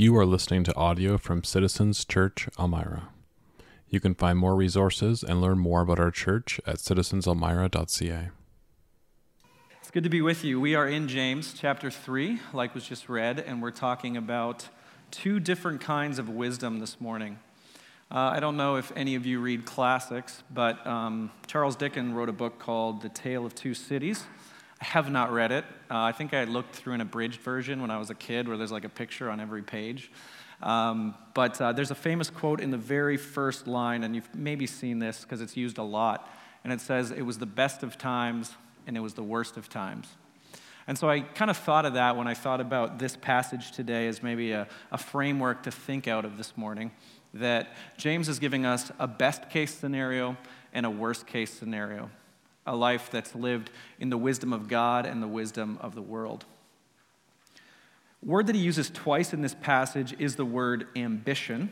You are listening to audio from Citizens Church Elmira. You can find more resources and learn more about our church at citizenselmira.ca. It's good to be with you. We are in James chapter 3, like was just read, and we're talking about two different kinds of wisdom this morning. Uh, I don't know if any of you read classics, but um, Charles Dickens wrote a book called The Tale of Two Cities. I have not read it. Uh, I think I looked through an abridged version when I was a kid where there's like a picture on every page. Um, but uh, there's a famous quote in the very first line, and you've maybe seen this because it's used a lot. And it says, It was the best of times and it was the worst of times. And so I kind of thought of that when I thought about this passage today as maybe a, a framework to think out of this morning. That James is giving us a best case scenario and a worst case scenario a life that's lived in the wisdom of God and the wisdom of the world. Word that he uses twice in this passage is the word ambition.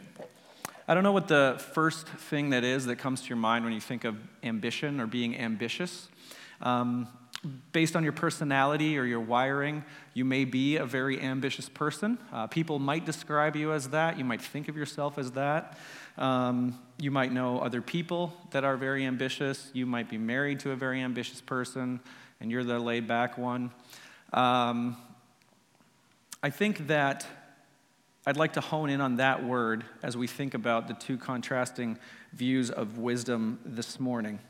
I don't know what the first thing that is that comes to your mind when you think of ambition or being ambitious. Um, based on your personality or your wiring, you may be a very ambitious person. Uh, people might describe you as that. You might think of yourself as that. Um, you might know other people that are very ambitious. You might be married to a very ambitious person, and you're the laid back one. Um, I think that I'd like to hone in on that word as we think about the two contrasting views of wisdom this morning.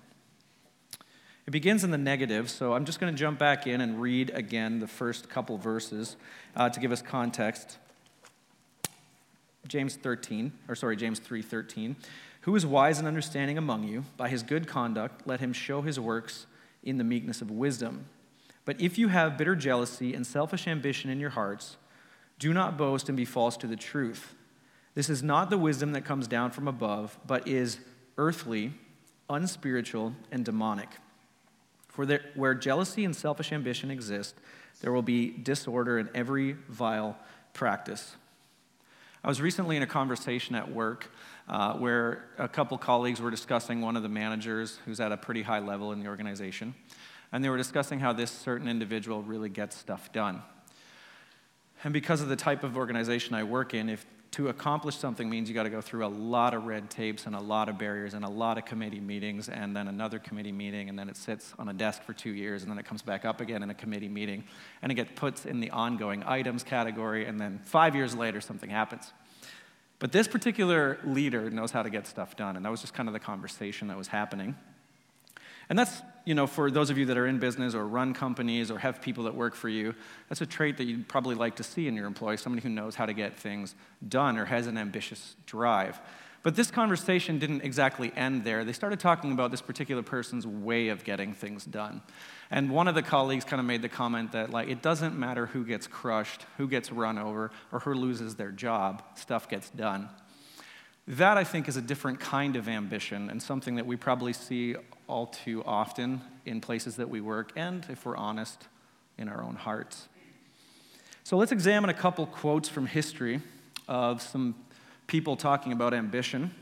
It begins in the negative, so I'm just going to jump back in and read again the first couple verses uh, to give us context. James 13, or sorry, James 3:13. Who is wise and understanding among you? By his good conduct, let him show his works in the meekness of wisdom. But if you have bitter jealousy and selfish ambition in your hearts, do not boast and be false to the truth. This is not the wisdom that comes down from above, but is earthly, unspiritual, and demonic. For there, where jealousy and selfish ambition exist, there will be disorder in every vile practice. I was recently in a conversation at work uh, where a couple colleagues were discussing one of the managers who's at a pretty high level in the organization. And they were discussing how this certain individual really gets stuff done. And because of the type of organization I work in, if to accomplish something means you got to go through a lot of red tapes and a lot of barriers and a lot of committee meetings and then another committee meeting and then it sits on a desk for two years and then it comes back up again in a committee meeting and it gets put in the ongoing items category and then five years later something happens. But this particular leader knows how to get stuff done and that was just kind of the conversation that was happening. And that's, you know, for those of you that are in business or run companies or have people that work for you, that's a trait that you'd probably like to see in your employee, somebody who knows how to get things done or has an ambitious drive. But this conversation didn't exactly end there. They started talking about this particular person's way of getting things done. And one of the colleagues kind of made the comment that, like, it doesn't matter who gets crushed, who gets run over, or who loses their job, stuff gets done. That, I think, is a different kind of ambition and something that we probably see all too often in places that we work and, if we're honest, in our own hearts. So let's examine a couple quotes from history of some people talking about ambition.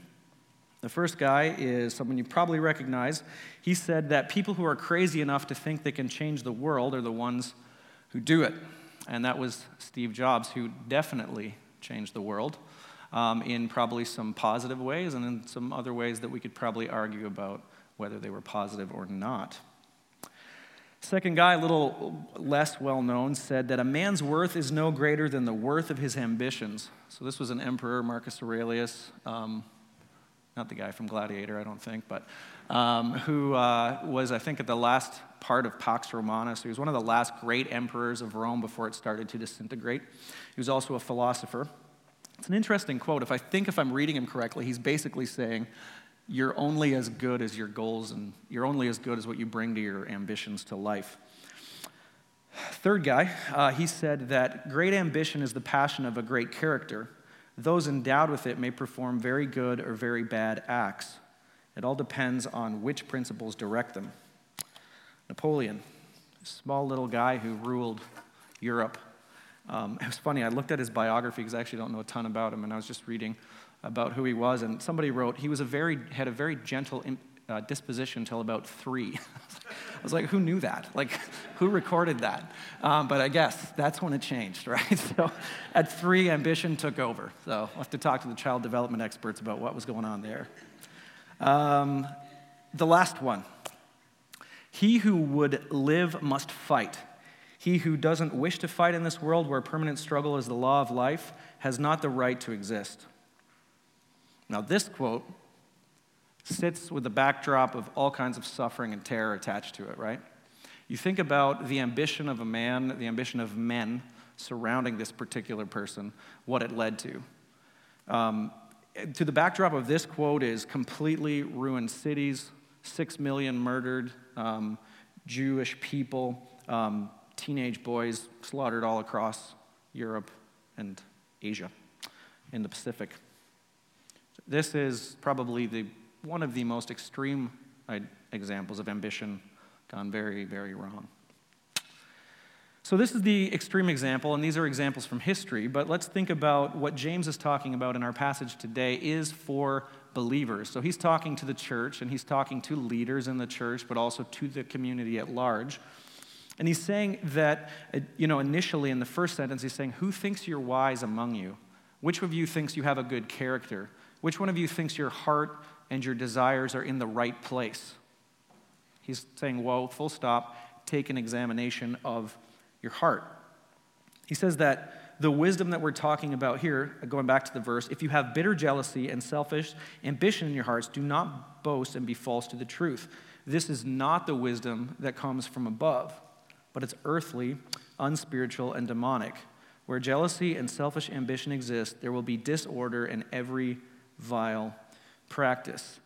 The first guy is someone you probably recognize. He said that people who are crazy enough to think they can change the world are the ones who do it. And that was Steve Jobs, who definitely changed the world um, in probably some positive ways and in some other ways that we could probably argue about whether they were positive or not. Second guy, a little less well known, said that a man's worth is no greater than the worth of his ambitions. So this was an emperor, Marcus Aurelius, um, not the guy from Gladiator, I don't think, but um, who uh, was, I think, at the last part of Pax Romana. So he was one of the last great emperors of Rome before it started to disintegrate. He was also a philosopher. It's an interesting quote. If I think if I'm reading him correctly, he's basically saying you're only as good as your goals and you're only as good as what you bring to your ambitions to life. Third guy, uh, he said that great ambition is the passion of a great character. Those endowed with it may perform very good or very bad acts. It all depends on which principles direct them. Napoleon, small little guy who ruled Europe. Um, it was funny, I looked at his biography because I actually don't know a ton about him, and I was just reading about who he was, and somebody wrote he was a very, had a very gentle uh, disposition until about three. I was like, who knew that? Like, who recorded that? Um, but I guess that's when it changed, right? So at three, ambition took over. So I'll have to talk to the child development experts about what was going on there. Um, the last one He who would live must fight. He who doesn't wish to fight in this world where permanent struggle is the law of life has not the right to exist. Now, this quote sits with the backdrop of all kinds of suffering and terror attached to it, right? You think about the ambition of a man, the ambition of men surrounding this particular person, what it led to. Um, to the backdrop of this quote is completely ruined cities, six million murdered, um, Jewish people, um, teenage boys slaughtered all across Europe and Asia in the Pacific. This is probably the, one of the most extreme examples of ambition gone very, very wrong. So, this is the extreme example, and these are examples from history, but let's think about what James is talking about in our passage today is for believers. So, he's talking to the church, and he's talking to leaders in the church, but also to the community at large. And he's saying that, uh, you know, initially in the first sentence, he's saying, Who thinks you're wise among you? Which of you thinks you have a good character? Which one of you thinks your heart and your desires are in the right place? He's saying, Whoa, full stop, take an examination of your heart. He says that the wisdom that we're talking about here, going back to the verse, if you have bitter jealousy and selfish ambition in your hearts, do not boast and be false to the truth. This is not the wisdom that comes from above but it's earthly, unspiritual, and demonic. Where jealousy and selfish ambition exist, there will be disorder in every vile practice.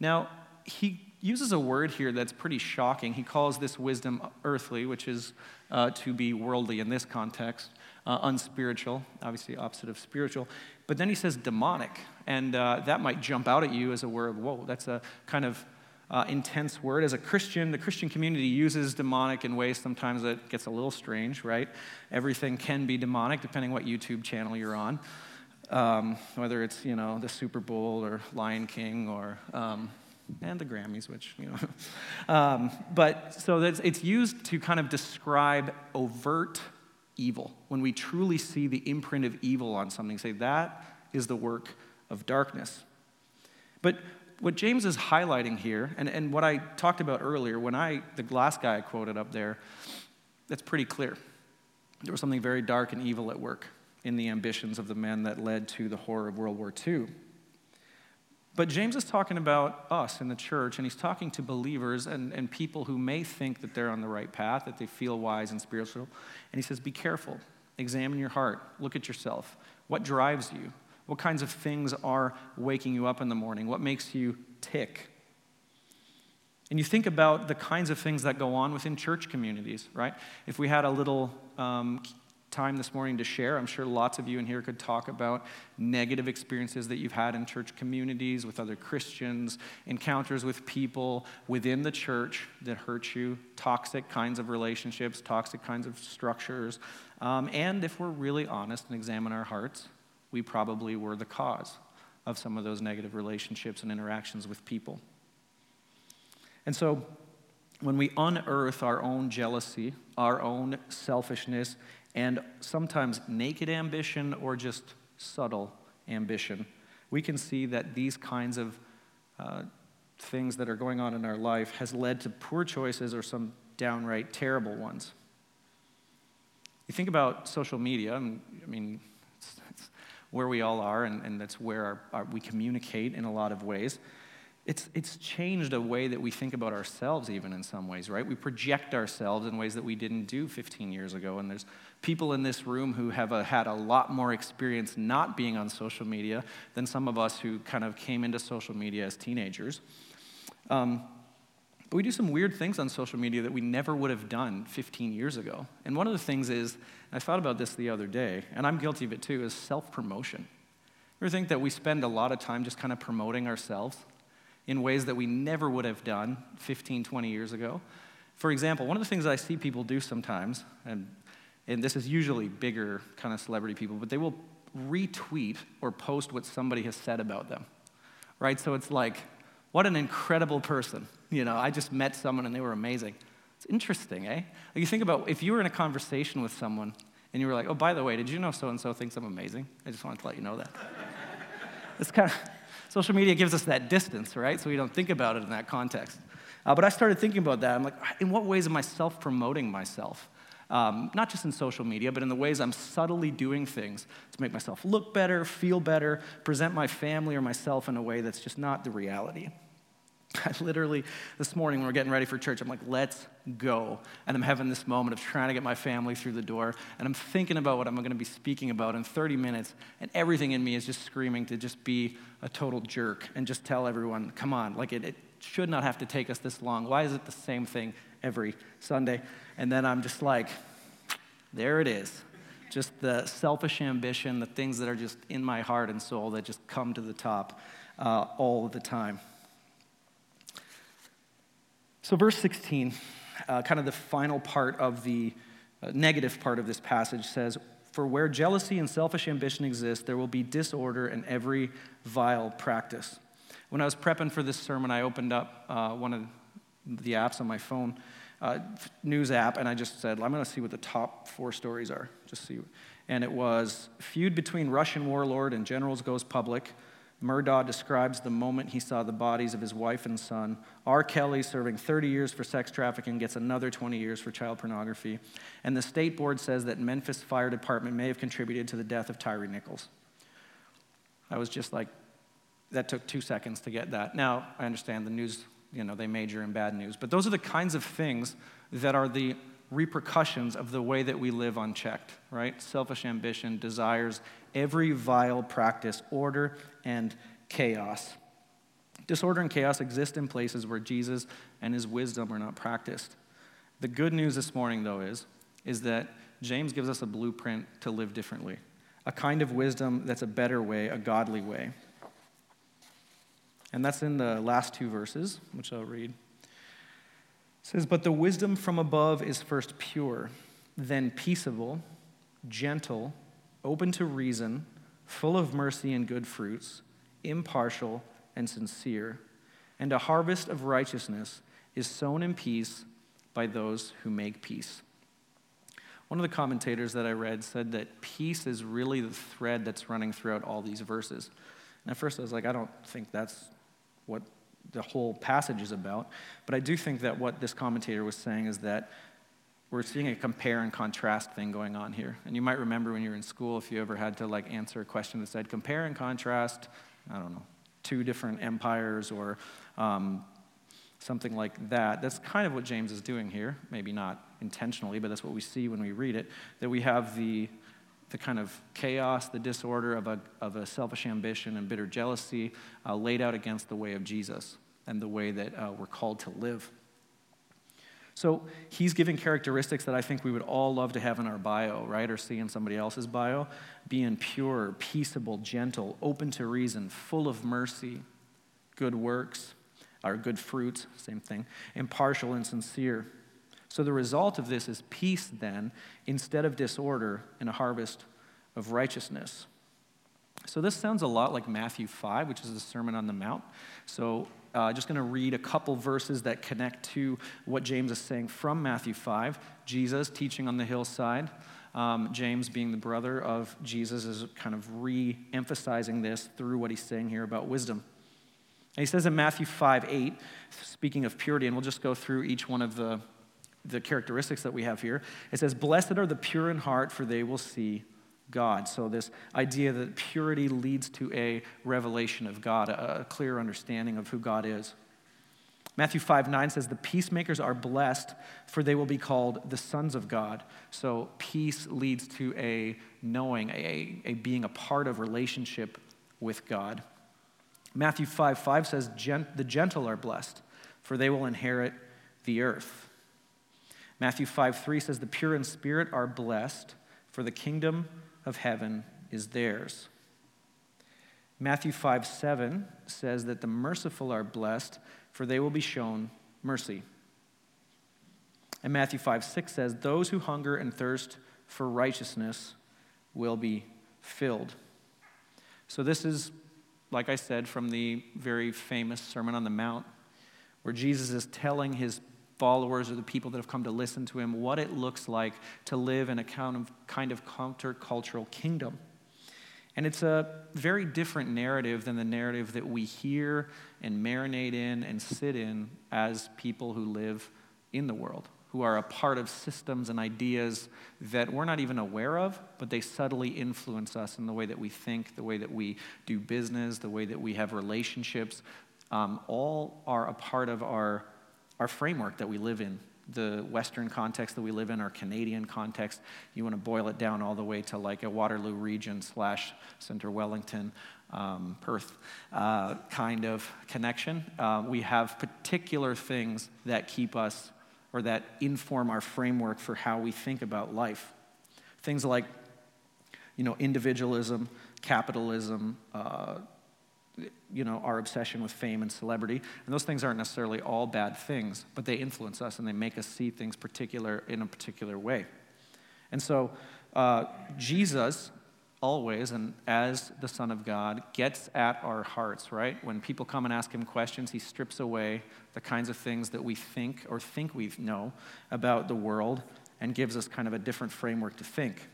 Now, he uses a word here that's pretty shocking. He calls this wisdom earthly, which is uh, to be worldly in this context, uh, unspiritual, obviously opposite of spiritual. But then he says demonic, and uh, that might jump out at you as a word, whoa, that's a kind of uh, intense word. As a Christian, the Christian community uses demonic in ways sometimes that gets a little strange, right? Everything can be demonic depending what YouTube channel you're on, um, whether it's you know the Super Bowl or Lion King or um, and the Grammys, which you know. um, but so it's used to kind of describe overt evil when we truly see the imprint of evil on something. Say that is the work of darkness. But what James is highlighting here, and, and what I talked about earlier, when I, the glass guy I quoted up there, that's pretty clear. There was something very dark and evil at work in the ambitions of the men that led to the horror of World War II. But James is talking about us in the church, and he's talking to believers and, and people who may think that they're on the right path, that they feel wise and spiritual. And he says, Be careful, examine your heart, look at yourself. What drives you? What kinds of things are waking you up in the morning? What makes you tick? And you think about the kinds of things that go on within church communities, right? If we had a little um, time this morning to share, I'm sure lots of you in here could talk about negative experiences that you've had in church communities with other Christians, encounters with people within the church that hurt you, toxic kinds of relationships, toxic kinds of structures. Um, and if we're really honest and examine our hearts, we probably were the cause of some of those negative relationships and interactions with people. And so, when we unearth our own jealousy, our own selfishness, and sometimes naked ambition or just subtle ambition, we can see that these kinds of uh, things that are going on in our life has led to poor choices or some downright terrible ones. You think about social media, and I mean, it's where we all are, and, and that's where our, our, we communicate in a lot of ways. It's, it's changed a way that we think about ourselves, even in some ways, right? We project ourselves in ways that we didn't do 15 years ago. And there's people in this room who have a, had a lot more experience not being on social media than some of us who kind of came into social media as teenagers. Um, but we do some weird things on social media that we never would have done 15 years ago. And one of the things is, I thought about this the other day, and I'm guilty of it too, is self promotion. You ever think that we spend a lot of time just kind of promoting ourselves in ways that we never would have done 15, 20 years ago? For example, one of the things I see people do sometimes, and, and this is usually bigger kind of celebrity people, but they will retweet or post what somebody has said about them, right? So it's like, What an incredible person. You know, I just met someone and they were amazing. It's interesting, eh? Like you think about if you were in a conversation with someone and you were like, oh, by the way, did you know so and so thinks I'm amazing? I just wanted to let you know that. it's kind of, social media gives us that distance, right? So we don't think about it in that context. Uh, but I started thinking about that. I'm like, in what ways am I self promoting myself? Um, not just in social media, but in the ways I'm subtly doing things to make myself look better, feel better, present my family or myself in a way that's just not the reality. I literally, this morning when we're getting ready for church, I'm like, let's go. And I'm having this moment of trying to get my family through the door. And I'm thinking about what I'm going to be speaking about in 30 minutes. And everything in me is just screaming to just be a total jerk and just tell everyone, come on, like it, it should not have to take us this long. Why is it the same thing every Sunday? And then I'm just like, there it is. Just the selfish ambition, the things that are just in my heart and soul that just come to the top uh, all the time. So, verse 16, uh, kind of the final part of the uh, negative part of this passage says, For where jealousy and selfish ambition exist, there will be disorder and every vile practice. When I was prepping for this sermon, I opened up uh, one of the apps on my phone, uh, news app, and I just said, I'm going to see what the top four stories are. Just see. And it was feud between Russian warlord and generals goes public. Murdaugh describes the moment he saw the bodies of his wife and son. R. Kelly, serving 30 years for sex trafficking, gets another 20 years for child pornography. And the state board says that Memphis Fire Department may have contributed to the death of Tyre Nichols. I was just like, that took two seconds to get that. Now, I understand the news, you know, they major in bad news. But those are the kinds of things that are the repercussions of the way that we live unchecked, right? Selfish ambition, desires, every vile practice, order, and chaos. Disorder and chaos exist in places where Jesus and his wisdom are not practiced. The good news this morning, though, is, is that James gives us a blueprint to live differently, a kind of wisdom that's a better way, a godly way. And that's in the last two verses, which I'll read. It says, But the wisdom from above is first pure, then peaceable, gentle, open to reason, full of mercy and good fruits, impartial and sincere. And a harvest of righteousness is sown in peace by those who make peace. One of the commentators that I read said that peace is really the thread that's running throughout all these verses. And at first I was like, I don't think that's what the whole passage is about. But I do think that what this commentator was saying is that we're seeing a compare and contrast thing going on here. And you might remember when you were in school, if you ever had to like answer a question that said compare and contrast, I don't know, two different empires or um, something like that. That's kind of what James is doing here. Maybe not intentionally, but that's what we see when we read it. That we have the the kind of chaos, the disorder of a, of a selfish ambition and bitter jealousy uh, laid out against the way of Jesus and the way that uh, we're called to live. So he's giving characteristics that I think we would all love to have in our bio, right? Or see in somebody else's bio. Being pure, peaceable, gentle, open to reason, full of mercy, good works, or good fruits, same thing, impartial and sincere. So the result of this is peace, then, instead of disorder, and a harvest of righteousness. So this sounds a lot like Matthew 5, which is the Sermon on the Mount. So uh, just going to read a couple verses that connect to what James is saying from Matthew 5. Jesus teaching on the hillside. Um, James, being the brother of Jesus, is kind of re emphasizing this through what he's saying here about wisdom. And he says in Matthew 5 8, speaking of purity, and we'll just go through each one of the the characteristics that we have here. It says, Blessed are the pure in heart, for they will see God. So, this idea that purity leads to a revelation of God, a, clear understanding of who God is. Matthew 5 9 says, The peacemakers are blessed, for they will be called the sons of God. So, peace leads to a knowing, a, a being a part of relationship with God. Matthew 5 5 says, The gentle are blessed, for they will inherit the earth. Matthew 5 3 says, The pure in spirit are blessed, for the kingdom of heaven is theirs. Matthew 5 7 says that the merciful are blessed, for they will be shown mercy. And Matthew 5 6 says, Those who hunger and thirst for righteousness will be filled. So, this is like I said, from the very famous Sermon on the Mount, where Jesus is telling his followers or the people that have come to listen to him what it looks like to live in a kind of, of countercultural kingdom. And it's a very different narrative than the narrative that we hear and marinate in and sit in as people who live in the world, who are a part of systems and ideas that we're not even aware of, but they subtly influence us in the way that we think, the way that we do business, the way that we have relationships. Um, all are a part of our, our framework that we live in the Western context that we live in, our Canadian context. You want to boil it down all the way to like a Waterloo region slash Center Wellington, um, Perth uh, kind of connection. Uh, we have particular things that keep us or that inform our framework for how we think about life. Things like, you know, individualism, capitalism, uh, you know, our obsession with fame and celebrity. And those things aren't necessarily all bad things, but they influence us and they make us see things particular in a particular way. And so uh, Jesus always, and as the Son of God, gets at our hearts, right? When people come and ask him questions, he strips away the kinds of things that we think or think we know about the world and gives us kind of a different framework to think.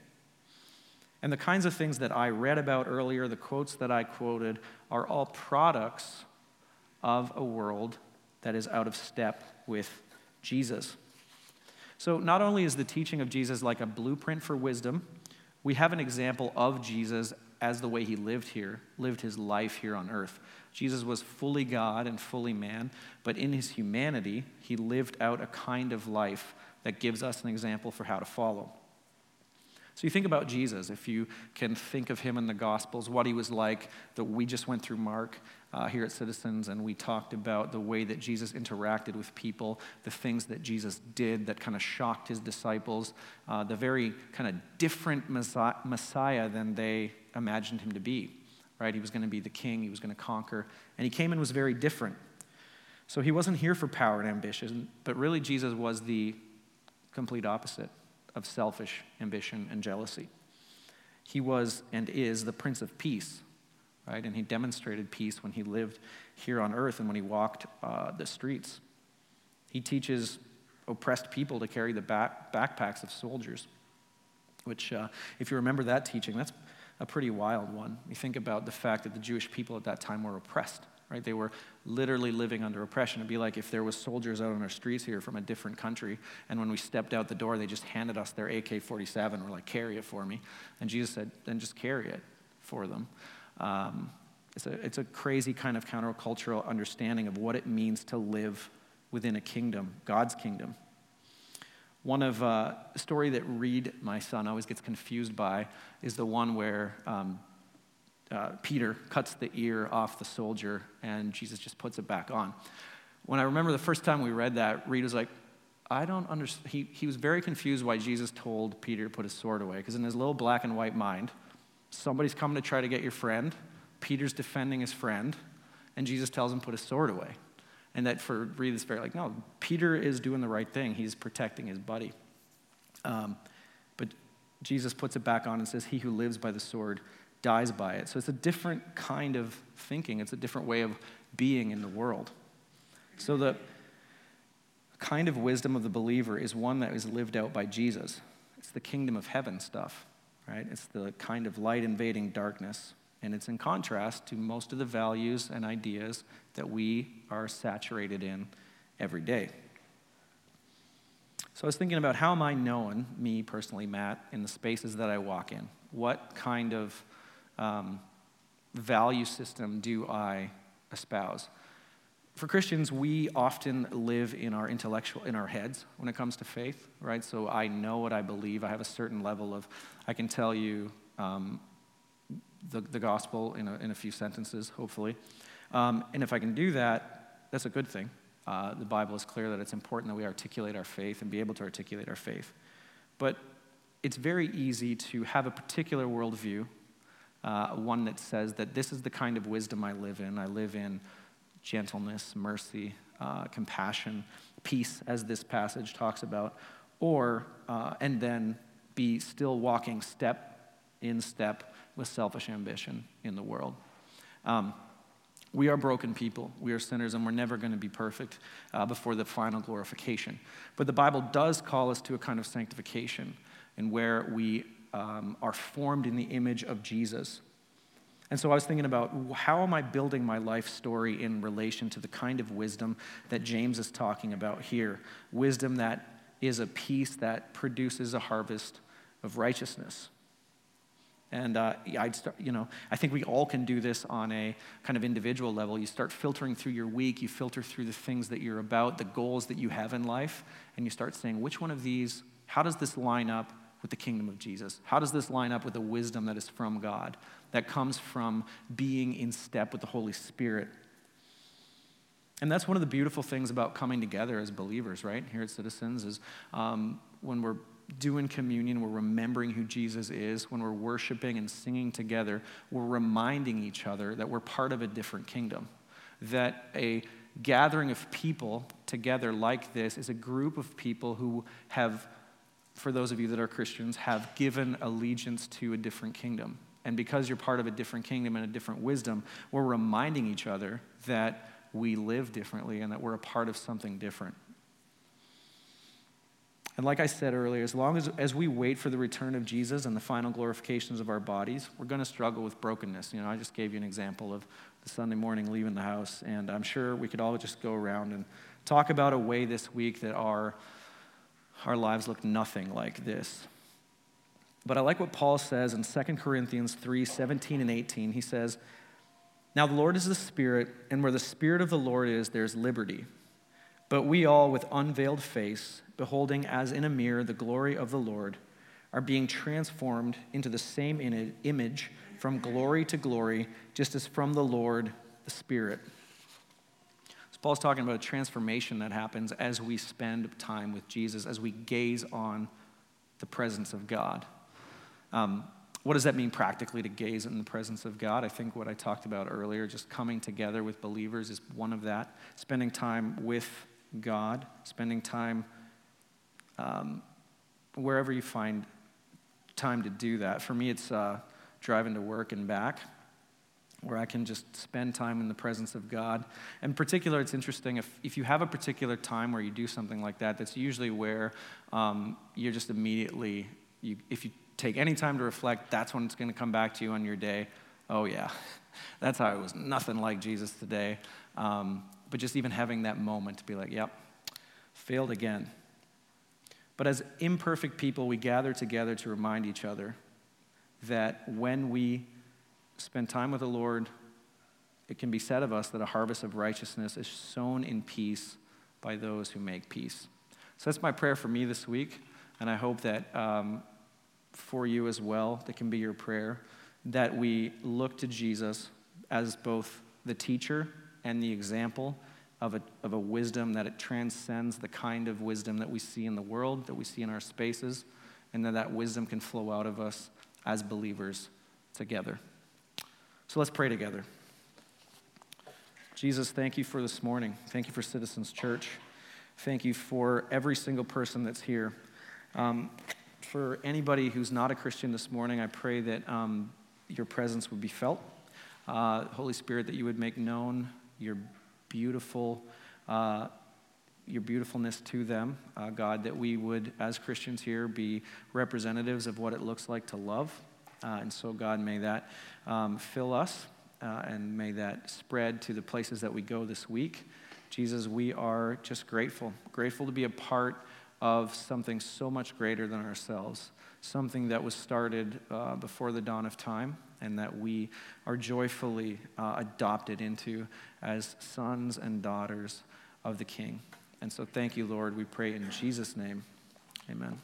And the kinds of things that I read about earlier, the quotes that I quoted, are all products of a world that is out of step with Jesus. So, not only is the teaching of Jesus like a blueprint for wisdom, we have an example of Jesus as the way he lived here, lived his life here on earth. Jesus was fully God and fully man, but in his humanity, he lived out a kind of life that gives us an example for how to follow. So you think about Jesus, if you can think of him in the Gospels, what he was like, that we just went through Mark uh, here at Citizens, and we talked about the way that Jesus interacted with people, the things that Jesus did that kind of shocked his disciples, uh, the very kind of different Messiah than they imagined him to be. Right? He was going to be the king, he was going to conquer, and he came and was very different. So he wasn't here for power and ambition, but really Jesus was the complete opposite of selfish ambition and jealousy. He was and is the Prince of Peace, right? And he demonstrated peace when he lived here on earth and when he walked uh, the streets. He teaches oppressed people to carry the back, backpacks of soldiers, which, uh, if you remember that teaching, that's a pretty wild one. You think about the fact that the Jewish people at that time were oppressed right? They were literally living under oppression. It'd be like if there was soldiers out on our streets here from a different country, and when we stepped out the door, they just handed us their AK-47. We're like, carry it for me. And Jesus said, then just carry it for them. Um, it's, a, it's a crazy kind of countercultural understanding of what it means to live within a kingdom, God's kingdom. One of uh, a story that Reed, my son, always gets confused by is the one where um, uh, Peter cuts the ear off the soldier and Jesus just puts it back on. When I remember the first time we read that, Reed was like, I don't understand. He, he was very confused why Jesus told Peter to put his sword away, because in his little black and white mind, somebody's coming to try to get your friend, Peter's defending his friend, and Jesus tells him put his sword away. And that for Reed, it's very like, no, Peter is doing the right thing. He's protecting his buddy. Um, but Jesus puts it back on and says, He who lives by the sword dies by it. So it's a different kind of thinking, it's a different way of being in the world. So the kind of wisdom of the believer is one that is lived out by Jesus. It's the kingdom of heaven stuff, right? It's the kind of light invading darkness. And it's in contrast to most of the values and ideas that we are saturated in every day. So I was thinking about how am I known, me personally, Matt, in the spaces that I walk in? What kind of um, value system do I espouse? For Christians, we often live in our intellectual, in our heads when it comes to faith, right? So I know what I believe. I have a certain level of, I can tell you um, the, the gospel in a, in a few sentences, hopefully. Um, and if I can do that, that's a good thing. Uh, the Bible is clear that it's important that we articulate our faith and be able to articulate our faith. But it's very easy to have a particular worldview uh, one that says that this is the kind of wisdom I live in. I live in gentleness, mercy, uh, compassion, peace, as this passage talks about, or, uh, and then be still walking step in step with selfish ambition in the world. Um, We are broken people. We are sinners, and we're never going to be perfect uh, before the final glorification. But the Bible does call us to a kind of sanctification and where we um, are formed in the image of Jesus. And so I was thinking about how am I building my life story in relation to the kind of wisdom that James is talking about here? Wisdom that is a peace that produces a harvest of righteousness. And uh, I'd start, you know, I think we all can do this on a kind of individual level. You start filtering through your week, you filter through the things that you're about, the goals that you have in life, and you start saying, which one of these, how does this line up with the kingdom of Jesus? How does this line up with the wisdom that is from God, that comes from being in step with the Holy Spirit? And that's one of the beautiful things about coming together as believers, right? Here at Citizens is um, when we're doing communion, we're remembering who Jesus is. When we're worshiping and singing together, we're reminding each other that we're part of a different kingdom. That a gathering of people together like this is a group of people who have, for those of you that are Christians, have given allegiance to a different kingdom. And because you're part of a different kingdom and a different wisdom, we're reminding each other that we live differently and that we're a part of something different. And like I said earlier, as long as, as we wait for the return of Jesus and the final glorifications of our bodies, we're going to struggle with brokenness. You know, I just gave you an example of the Sunday morning leaving the house, and I'm sure we could all just go around and talk about a way this week that our, our lives look nothing like this. But I like what Paul says in 2 Corinthians 3 17 and 18. He says, Now the Lord is the Spirit, and where the Spirit of the Lord is, there's liberty. But we all, with unveiled face, beholding as in a mirror the glory of the Lord, are being transformed into the same image from glory to glory, just as from the Lord the Spirit. Paul's talking about a transformation that happens as we spend time with Jesus, as we gaze on the presence of God. Um, what does that mean practically to gaze in the presence of God? I think what I talked about earlier, just coming together with believers, is one of that. Spending time with God, spending time um, wherever you find time to do that. For me, it's uh, driving to work and back, where I can just spend time in the presence of God. In particular, it's interesting if, if you have a particular time where you do something like that, that's usually where um, you're just immediately, you, if you take any time to reflect, that's when it's going to come back to you on your day. Oh, yeah, that's how it was nothing like Jesus today. Um, but just even having that moment to be like, yep, failed again. But as imperfect people, we gather together to remind each other that when we spend time with the Lord, it can be said of us that a harvest of righteousness is sown in peace by those who make peace. So that's my prayer for me this week, and I hope that um, for you as well, that can be your prayer, that we look to Jesus as both the teacher and the example of a, of a wisdom that it transcends the kind of wisdom that we see in the world, that we see in our spaces, and that that wisdom can flow out of us as believers together. So let's pray together. Jesus, thank you for this morning. Thank you for Citizens Church. Thank you for every single person that's here. Um, for anybody who's not a Christian this morning, I pray that um, your presence would be felt. Uh, Holy Spirit, that you would make known your beautiful, uh, your beautifulness to them, uh, God, that we would, as Christians here, be representatives of what it looks like to love. Uh, and so, God, may that um, fill us uh, and may that spread to the places that we go this week. Jesus, we are just grateful, grateful to be a part of something so much greater than ourselves, something that was started uh, before the dawn of time and that we are joyfully uh, adopted into as sons and daughters of the King. And so, thank you, Lord. We pray in Jesus' name. Amen.